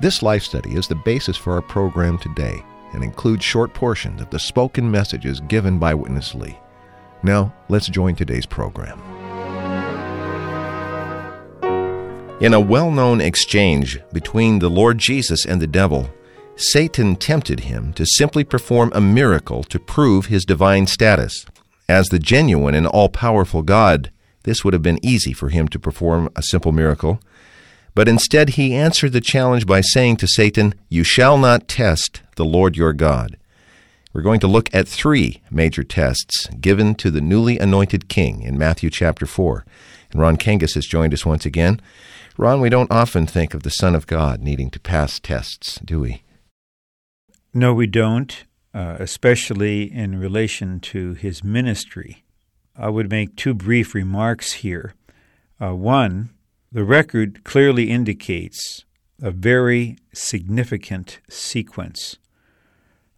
This life study is the basis for our program today and includes short portions of the spoken messages given by Witness Lee. Now, let's join today's program. In a well known exchange between the Lord Jesus and the devil, Satan tempted him to simply perform a miracle to prove his divine status. As the genuine and all powerful God, this would have been easy for him to perform a simple miracle. But instead, he answered the challenge by saying to Satan, You shall not test the Lord your God. We're going to look at three major tests given to the newly anointed king in Matthew chapter 4. And Ron Kangas has joined us once again. Ron, we don't often think of the Son of God needing to pass tests, do we? No, we don't, uh, especially in relation to his ministry. I would make two brief remarks here. Uh, one, the record clearly indicates a very significant sequence.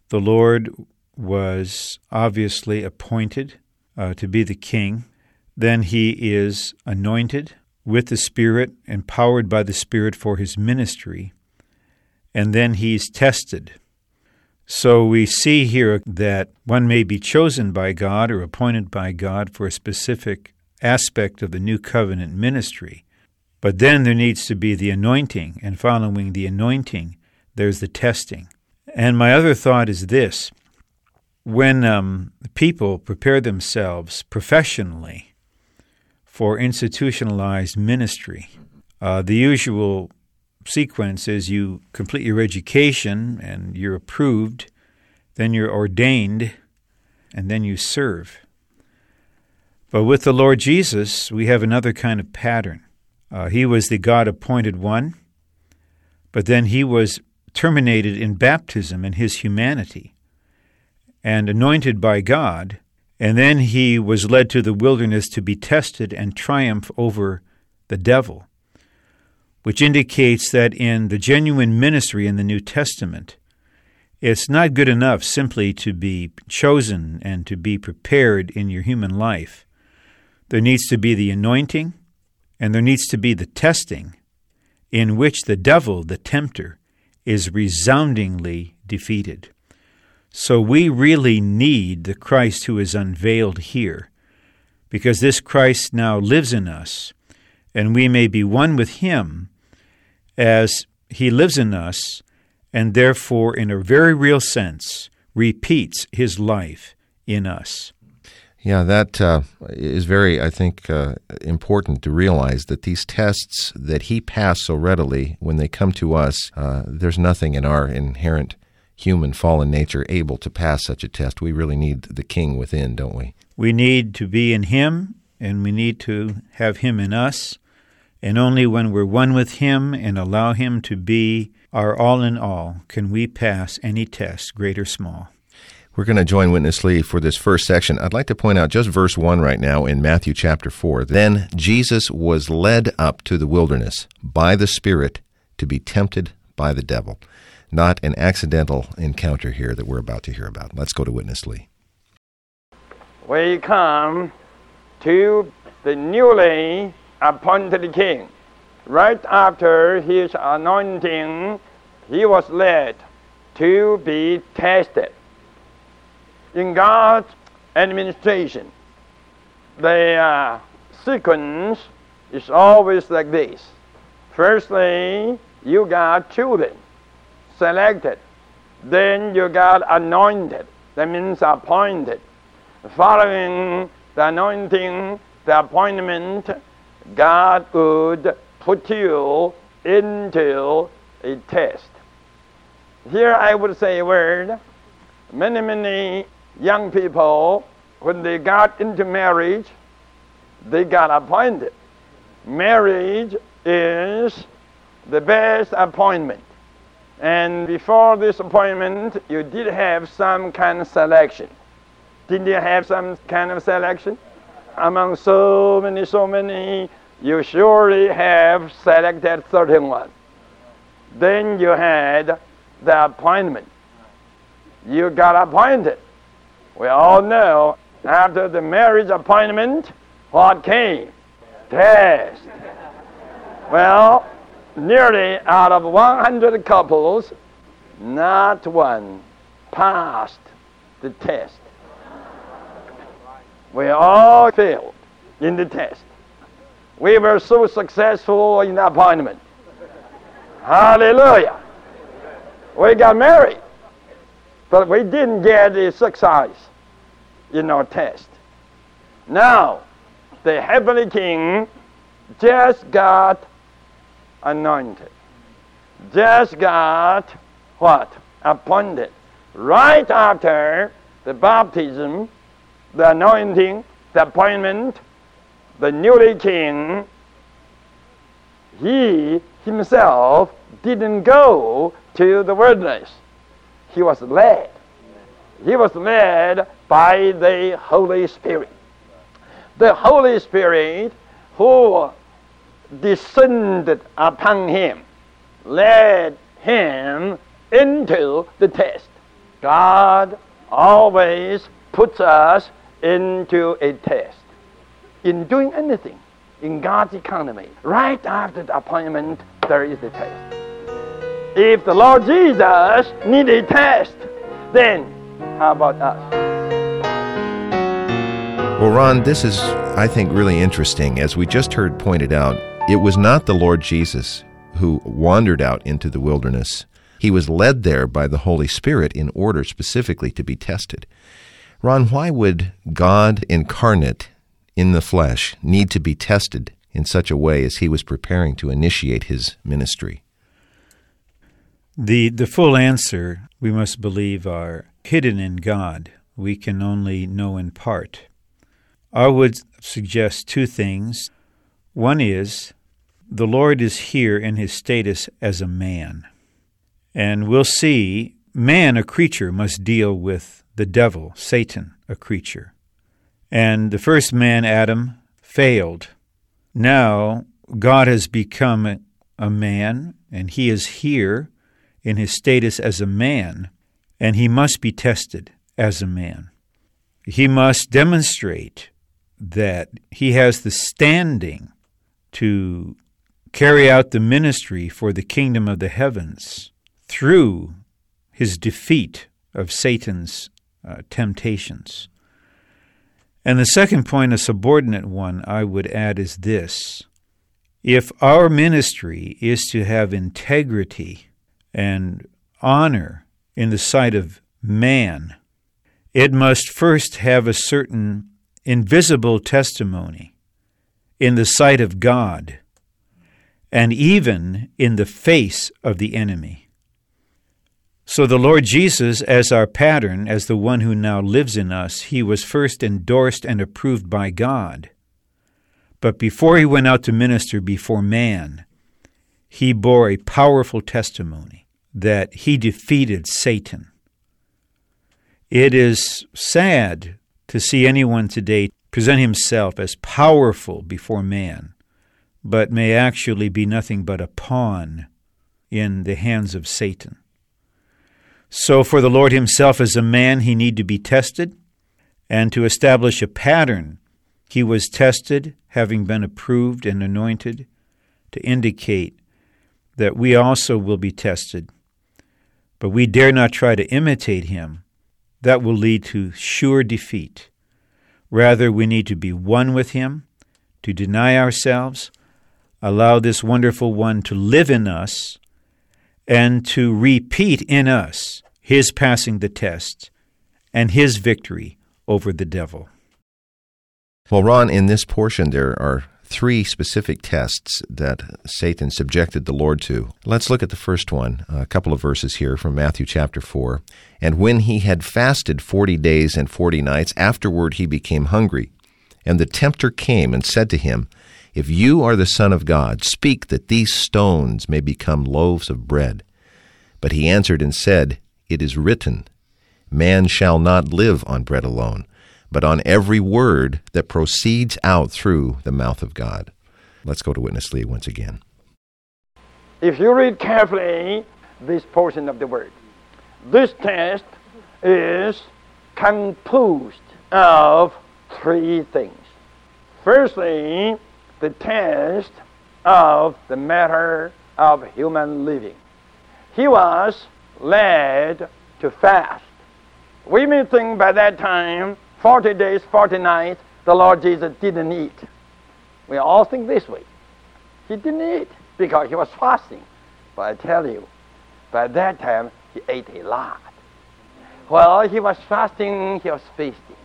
The Lord was obviously appointed uh, to be the king. Then he is anointed with the Spirit, empowered by the Spirit for his ministry. And then he's tested so we see here that one may be chosen by God or appointed by God for a specific aspect of the new covenant ministry. But then there needs to be the anointing, and following the anointing, there's the testing. And my other thought is this when um, people prepare themselves professionally for institutionalized ministry, uh, the usual sequence is you complete your education and you're approved, then you're ordained, and then you serve. But with the Lord Jesus, we have another kind of pattern. Uh, he was the God appointed one, but then he was terminated in baptism in his humanity and anointed by God, and then he was led to the wilderness to be tested and triumph over the devil which indicates that in the genuine ministry in the New Testament, it's not good enough simply to be chosen and to be prepared in your human life. There needs to be the anointing, and there needs to be the testing, in which the devil, the tempter, is resoundingly defeated. So we really need the Christ who is unveiled here, because this Christ now lives in us, and we may be one with him as he lives in us and therefore, in a very real sense, repeats his life in us. Yeah, that uh, is very, I think, uh, important to realize that these tests that he passed so readily, when they come to us, uh, there's nothing in our inherent human fallen nature able to pass such a test. We really need the king within, don't we? We need to be in him, and we need to have him in us. And only when we're one with Him and allow Him to be our all in all can we pass any test, great or small. We're going to join Witness Lee for this first section. I'd like to point out just verse 1 right now in Matthew chapter 4. Then Jesus was led up to the wilderness by the Spirit to be tempted by the devil. Not an accidental encounter here that we're about to hear about. Let's go to Witness Lee. We come to the newly appointed king. Right after his anointing, he was led to be tested. In God's administration, the uh, sequence is always like this. Firstly, you got chosen, selected. Then you got anointed. That means appointed. Following the anointing, the appointment, God would put you into a test. Here I would say a word. Many, many young people, when they got into marriage, they got appointed. Marriage is the best appointment. And before this appointment, you did have some kind of selection. Didn't you have some kind of selection? Among so many, so many, you surely have selected certain one. Then you had the appointment. You got appointed. We all know after the marriage appointment, what came? Test. Well, nearly out of 100 couples, not one passed the test. We all failed in the test. We were so successful in the appointment. Hallelujah. We got married, but we didn't get the success in our test. Now, the heavenly king just got anointed. Just got what? Appointed. Right after the baptism, the anointing, the appointment, the newly king, he himself didn't go to the wilderness. He was led. He was led by the Holy Spirit. The Holy Spirit who descended upon him, led him into the test. God always puts us into a test. In doing anything, in God's economy, right after the appointment, there is a test. If the Lord Jesus needed a test, then how about us? Well, Ron, this is, I think, really interesting. As we just heard pointed out, it was not the Lord Jesus who wandered out into the wilderness. He was led there by the Holy Spirit in order specifically to be tested. Ron, why would God incarnate in the flesh need to be tested in such a way as he was preparing to initiate his ministry? The, the full answer, we must believe, are hidden in God. We can only know in part. I would suggest two things. One is the Lord is here in his status as a man. And we'll see man, a creature, must deal with the devil, Satan, a creature. And the first man, Adam, failed. Now God has become a man, and he is here in his status as a man, and he must be tested as a man. He must demonstrate that he has the standing to carry out the ministry for the kingdom of the heavens through his defeat of Satan's uh, temptations. And the second point, a subordinate one, I would add is this if our ministry is to have integrity and honor in the sight of man, it must first have a certain invisible testimony in the sight of God and even in the face of the enemy. So, the Lord Jesus, as our pattern, as the one who now lives in us, he was first endorsed and approved by God. But before he went out to minister before man, he bore a powerful testimony that he defeated Satan. It is sad to see anyone today present himself as powerful before man, but may actually be nothing but a pawn in the hands of Satan. So, for the Lord himself as a man, he need to be tested, and to establish a pattern, he was tested, having been approved and anointed, to indicate that we also will be tested. But we dare not try to imitate him, that will lead to sure defeat. Rather, we need to be one with Him, to deny ourselves, allow this wonderful one to live in us, and to repeat in us His passing the test and His victory over the devil. Well, Ron, in this portion, there are three specific tests that Satan subjected the Lord to. Let's look at the first one, a couple of verses here from Matthew chapter 4. And when he had fasted forty days and forty nights, afterward he became hungry. And the tempter came and said to him, If you are the Son of God, speak that these stones may become loaves of bread. But he answered and said, It is written, Man shall not live on bread alone, but on every word that proceeds out through the mouth of God. Let's go to Witness Lee once again. If you read carefully this portion of the word, this test is composed of three things. Firstly, the test of the matter of human living. He was led to fast. We may think by that time, 40 days, 40 nights, the Lord Jesus didn't eat. We all think this way. He didn't eat because he was fasting. But I tell you, by that time, he ate a lot. While he was fasting, he was feasting.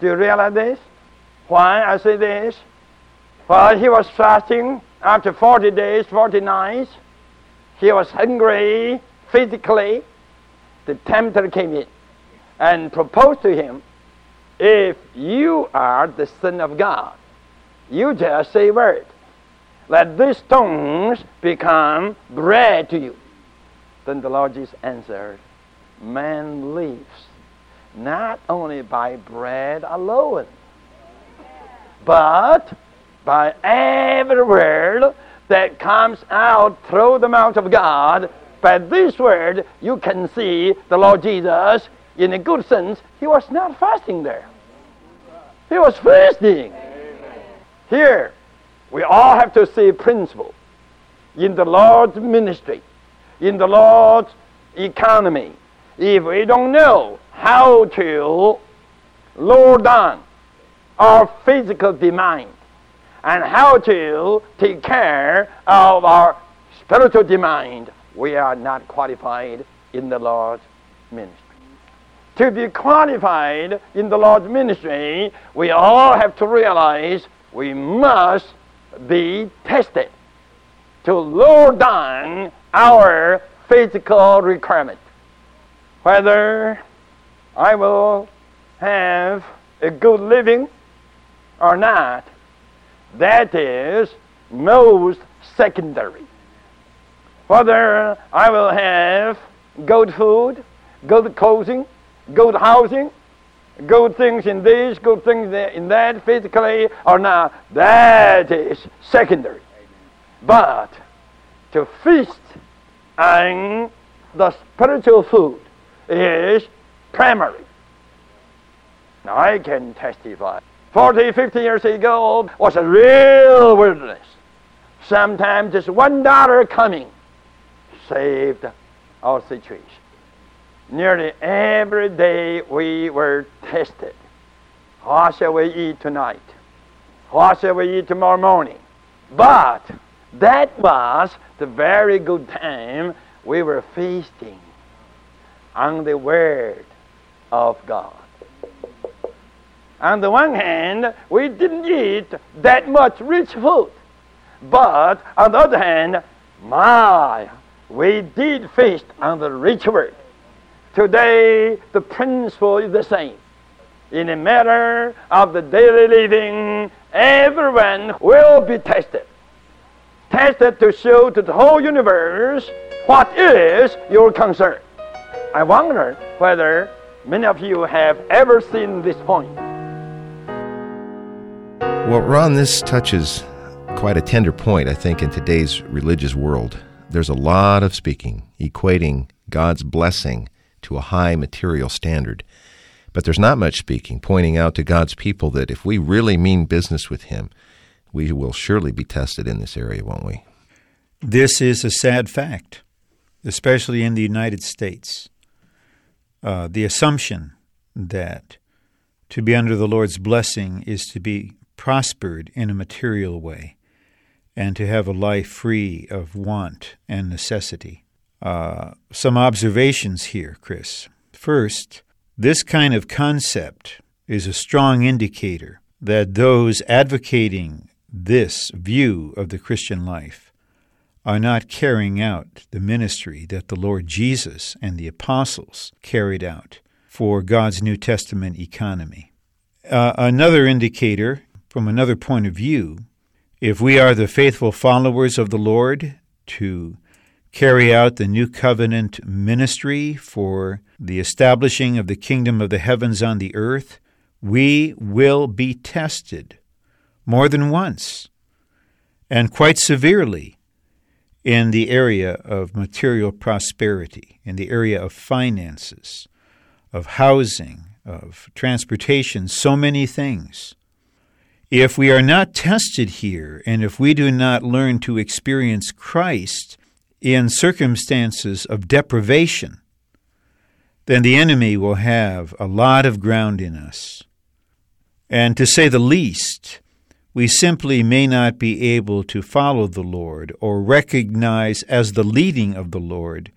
Do you realize this? Why I say this? While he was fasting, after 40 days, 40 nights, he was hungry physically. The tempter came in and proposed to him, If you are the Son of God, you just say word. Let these stones become bread to you. Then the Lord Jesus answered, Man lives not only by bread alone, but by every word that comes out through the mouth of God. By this word, you can see the Lord Jesus, in a good sense, he was not fasting there. He was fasting. Here, we all have to see principle in the Lord's ministry, in the Lord's economy. If we don't know how to lower down our physical demand and how to take care of our spiritual demand, we are not qualified in the Lord's ministry. To be qualified in the Lord's ministry, we all have to realize we must be tested to lower down our physical requirement. Whether I will have a good living or not, that is most secondary. Whether I will have good food, good clothing, good housing, good things in this, good things in that, physically or not, that is secondary. But to feast on the spiritual food is primary. Now I can testify. 40, 50 years ago was a real wilderness. Sometimes just one daughter coming saved our situation. Nearly every day we were tested. What shall we eat tonight? What shall we eat tomorrow morning? But that was the very good time we were feasting on the Word of God. On the one hand, we didn't eat that much rich food. But on the other hand, my, we did feast on the rich word. Today, the principle is the same. In a matter of the daily living, everyone will be tested. Tested to show to the whole universe what is your concern. I wonder whether many of you have ever seen this point. Well, Ron, this touches quite a tender point, I think, in today's religious world. There's a lot of speaking, equating God's blessing to a high material standard. But there's not much speaking, pointing out to God's people that if we really mean business with Him, we will surely be tested in this area, won't we? This is a sad fact, especially in the United States. Uh, the assumption that to be under the Lord's blessing is to be prospered in a material way and to have a life free of want and necessity. Uh, some observations here, Chris. First, this kind of concept is a strong indicator that those advocating this view of the Christian life are not carrying out the ministry that the Lord Jesus and the apostles carried out for God's New Testament economy. Uh, another indicator from another point of view, if we are the faithful followers of the Lord to carry out the new covenant ministry for the establishing of the kingdom of the heavens on the earth, we will be tested more than once and quite severely in the area of material prosperity, in the area of finances, of housing, of transportation, so many things. If we are not tested here, and if we do not learn to experience Christ in circumstances of deprivation, then the enemy will have a lot of ground in us. And to say the least, we simply may not be able to follow the Lord or recognize as the leading of the Lord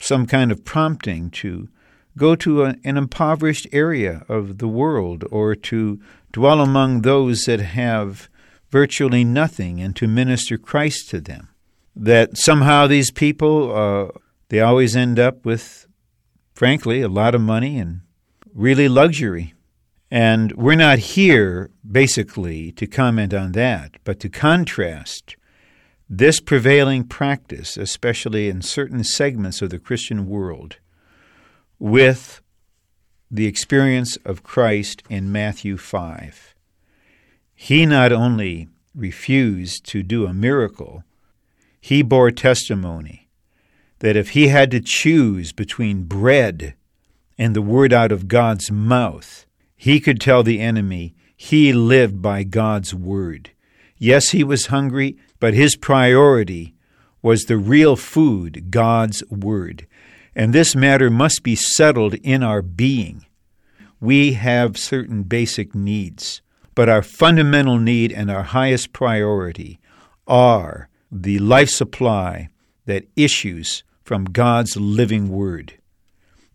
some kind of prompting to go to an impoverished area of the world or to dwell among those that have virtually nothing and to minister Christ to them. That somehow these people, uh, they always end up with, frankly, a lot of money and really luxury. And we're not here basically to comment on that, but to contrast this prevailing practice, especially in certain segments of the Christian world, with the experience of Christ in Matthew 5. He not only refused to do a miracle, he bore testimony that if he had to choose between bread and the word out of God's mouth, he could tell the enemy he lived by God's word. Yes, he was hungry, but his priority was the real food, God's word. And this matter must be settled in our being. We have certain basic needs, but our fundamental need and our highest priority are the life supply that issues from God's living word.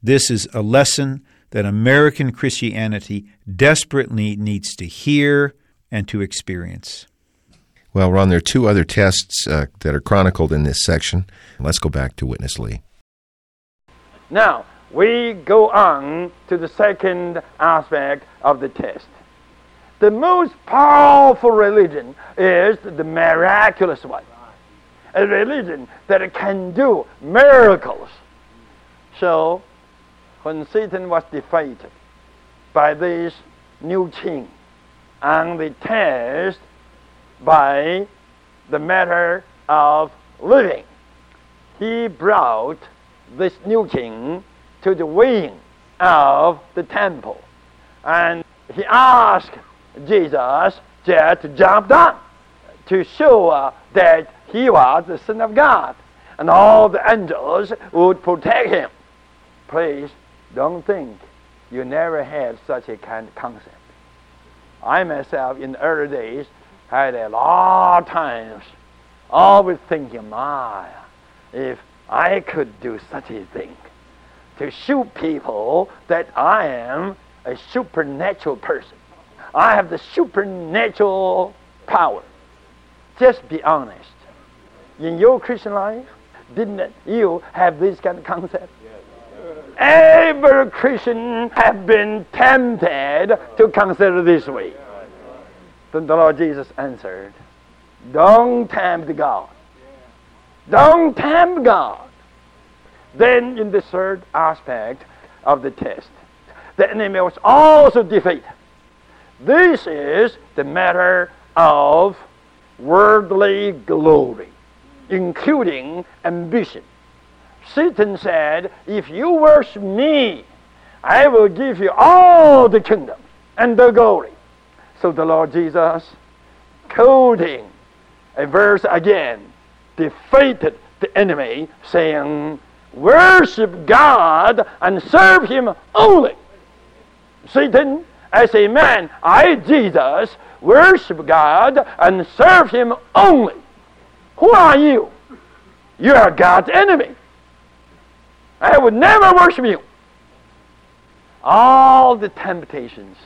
This is a lesson that American Christianity desperately needs to hear and to experience. Well, Ron, there are two other tests uh, that are chronicled in this section. Let's go back to Witness Lee. Now, we go on to the second aspect of the test. The most powerful religion is the miraculous one. A religion that can do miracles. So, when Satan was defeated by this new king and the test by the matter of living, he brought this new king to the wing of the temple. And he asked Jesus just to jump down to show uh, that he was the Son of God. And all the angels would protect him. Please don't think you never had such a kind of concept. I myself, in the early days, had a lot of times always thinking, my, if I could do such a thing, to show people that I am a supernatural person. I have the supernatural power. Just be honest. In your Christian life, didn't you have this kind of concept? every Christian have been tempted to consider this way. Then the Lord Jesus answered, Don't tempt God. Don't tempt God. Then, in the third aspect of the test, the enemy was also defeated. This is the matter of worldly glory, including ambition. Satan said, If you worship me, I will give you all the kingdom and the glory. So the Lord Jesus, quoting a verse again, defeated the enemy, saying, Worship God and serve Him only. Satan, as a man, I, Jesus, worship God and serve Him only. Who are you? You are God's enemy. I would never worship you. All the temptations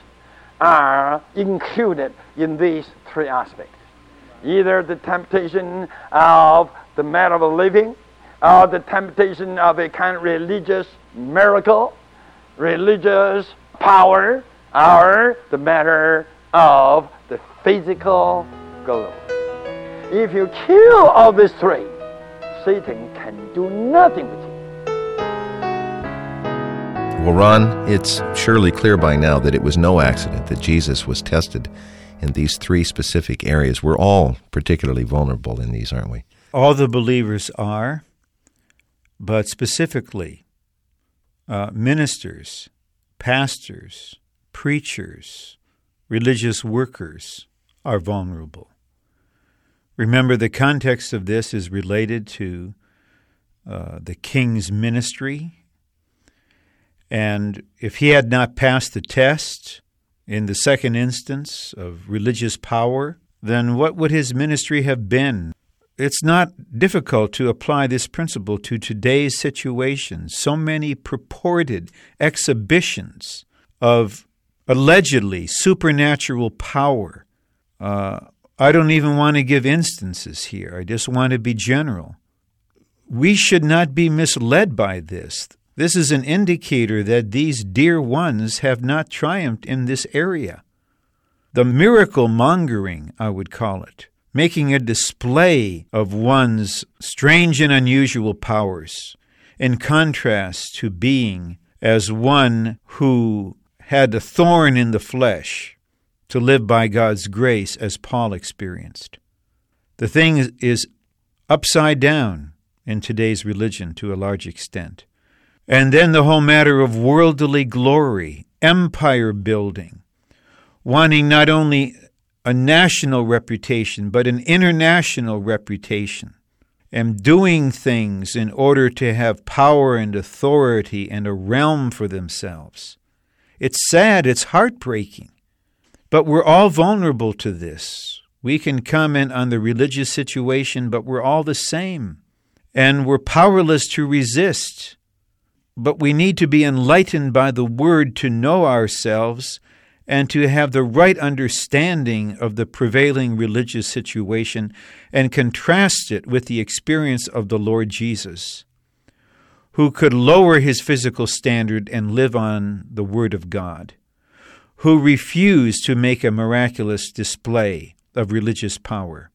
are included in these three aspects. Either the temptation of the matter of living, or the temptation of a kind of religious miracle, religious power, or the matter of the physical glory. If you kill all these three, Satan can do nothing with you. Well, Ron, it's surely clear by now that it was no accident that Jesus was tested in these three specific areas. We're all particularly vulnerable in these, aren't we? All the believers are, but specifically, uh, ministers, pastors, preachers, religious workers are vulnerable. Remember, the context of this is related to uh, the king's ministry. And if he had not passed the test in the second instance of religious power, then what would his ministry have been? It's not difficult to apply this principle to today's situation. So many purported exhibitions of allegedly supernatural power. Uh, I don't even want to give instances here, I just want to be general. We should not be misled by this. This is an indicator that these dear ones have not triumphed in this area. The miracle mongering, I would call it making a display of one's strange and unusual powers, in contrast to being as one who had a thorn in the flesh to live by God's grace, as Paul experienced. The thing is upside down in today's religion to a large extent. And then the whole matter of worldly glory, empire building, wanting not only a national reputation, but an international reputation, and doing things in order to have power and authority and a realm for themselves. It's sad, it's heartbreaking, but we're all vulnerable to this. We can comment on the religious situation, but we're all the same, and we're powerless to resist. But we need to be enlightened by the Word to know ourselves and to have the right understanding of the prevailing religious situation and contrast it with the experience of the Lord Jesus, who could lower his physical standard and live on the Word of God, who refused to make a miraculous display of religious power,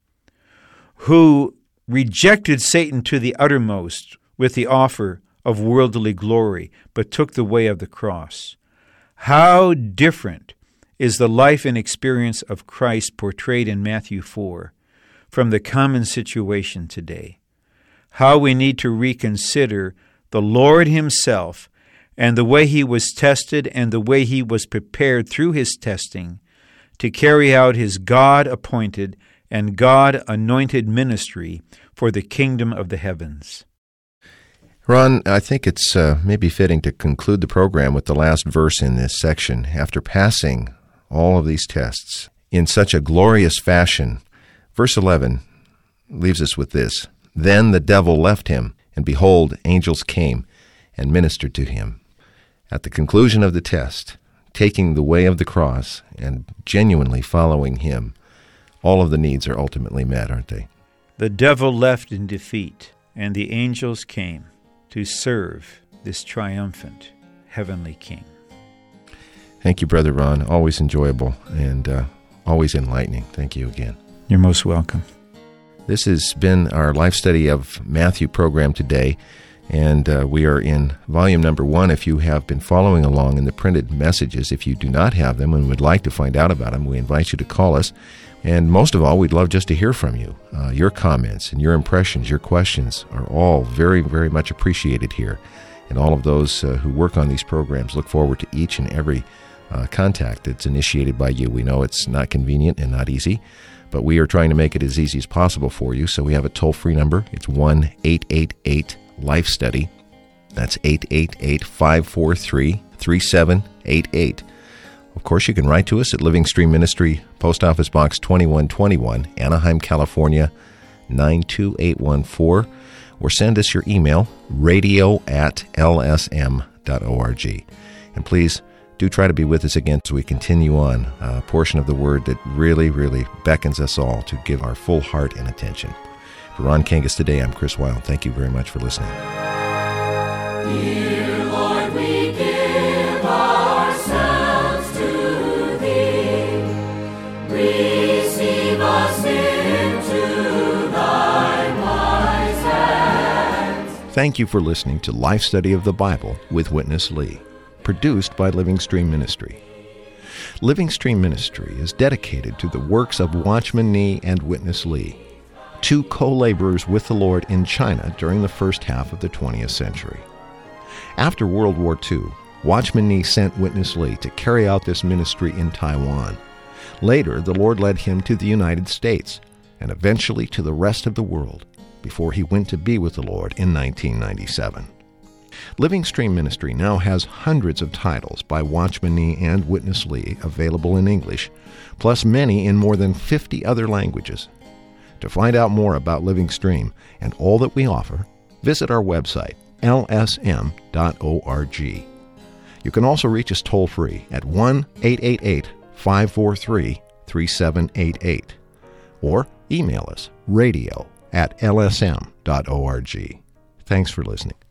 who rejected Satan to the uttermost with the offer of worldly glory, but took the way of the cross. How different is the life and experience of Christ portrayed in Matthew 4 from the common situation today. How we need to reconsider the Lord Himself and the way He was tested and the way He was prepared through His testing to carry out His God appointed and God anointed ministry for the kingdom of the heavens. Ron, I think it's uh, maybe fitting to conclude the program with the last verse in this section. After passing all of these tests in such a glorious fashion. Verse 11 leaves us with this Then the devil left him, and behold, angels came and ministered to him. At the conclusion of the test, taking the way of the cross and genuinely following him, all of the needs are ultimately met, aren't they? The devil left in defeat, and the angels came to serve this triumphant heavenly king. Thank you, Brother Ron. Always enjoyable and uh, always enlightening. Thank you again. You're most welcome. This has been our life study of Matthew program today, and uh, we are in volume number one. If you have been following along in the printed messages, if you do not have them and would like to find out about them, we invite you to call us. And most of all, we'd love just to hear from you. Uh, your comments and your impressions, your questions are all very, very much appreciated here. And all of those uh, who work on these programs look forward to each and every uh, contact that's initiated by you. We know it's not convenient and not easy, but we are trying to make it as easy as possible for you. So we have a toll free number. It's 1 888 Life Study. That's 888 543 3788. Of course, you can write to us at Living Stream Ministry, Post Office Box 2121, Anaheim, California 92814, or send us your email, radio at lsm.org. And please, do try to be with us again as we continue on a portion of the Word that really, really beckons us all to give our full heart and attention. For Ron Kangas today, I'm Chris Wild. Thank you very much for listening. Dear Lord, we give ourselves to Thee. Receive us into Thy wise hand. Thank you for listening to Life Study of the Bible with Witness Lee, produced by Living Stream Ministry. Living Stream Ministry is dedicated to the works of Watchman Nee and Witness Lee, two co laborers with the Lord in China during the first half of the 20th century. After World War II, Watchman Nee sent Witness Lee to carry out this ministry in Taiwan. Later, the Lord led him to the United States and eventually to the rest of the world before he went to be with the Lord in 1997. Living Stream Ministry now has hundreds of titles by Watchman Nee and Witness Lee available in English, plus many in more than 50 other languages. To find out more about Living Stream and all that we offer, visit our website, lsm.org. You can also reach us toll free at 1 888 543 3788 or email us radio at lsm.org. Thanks for listening.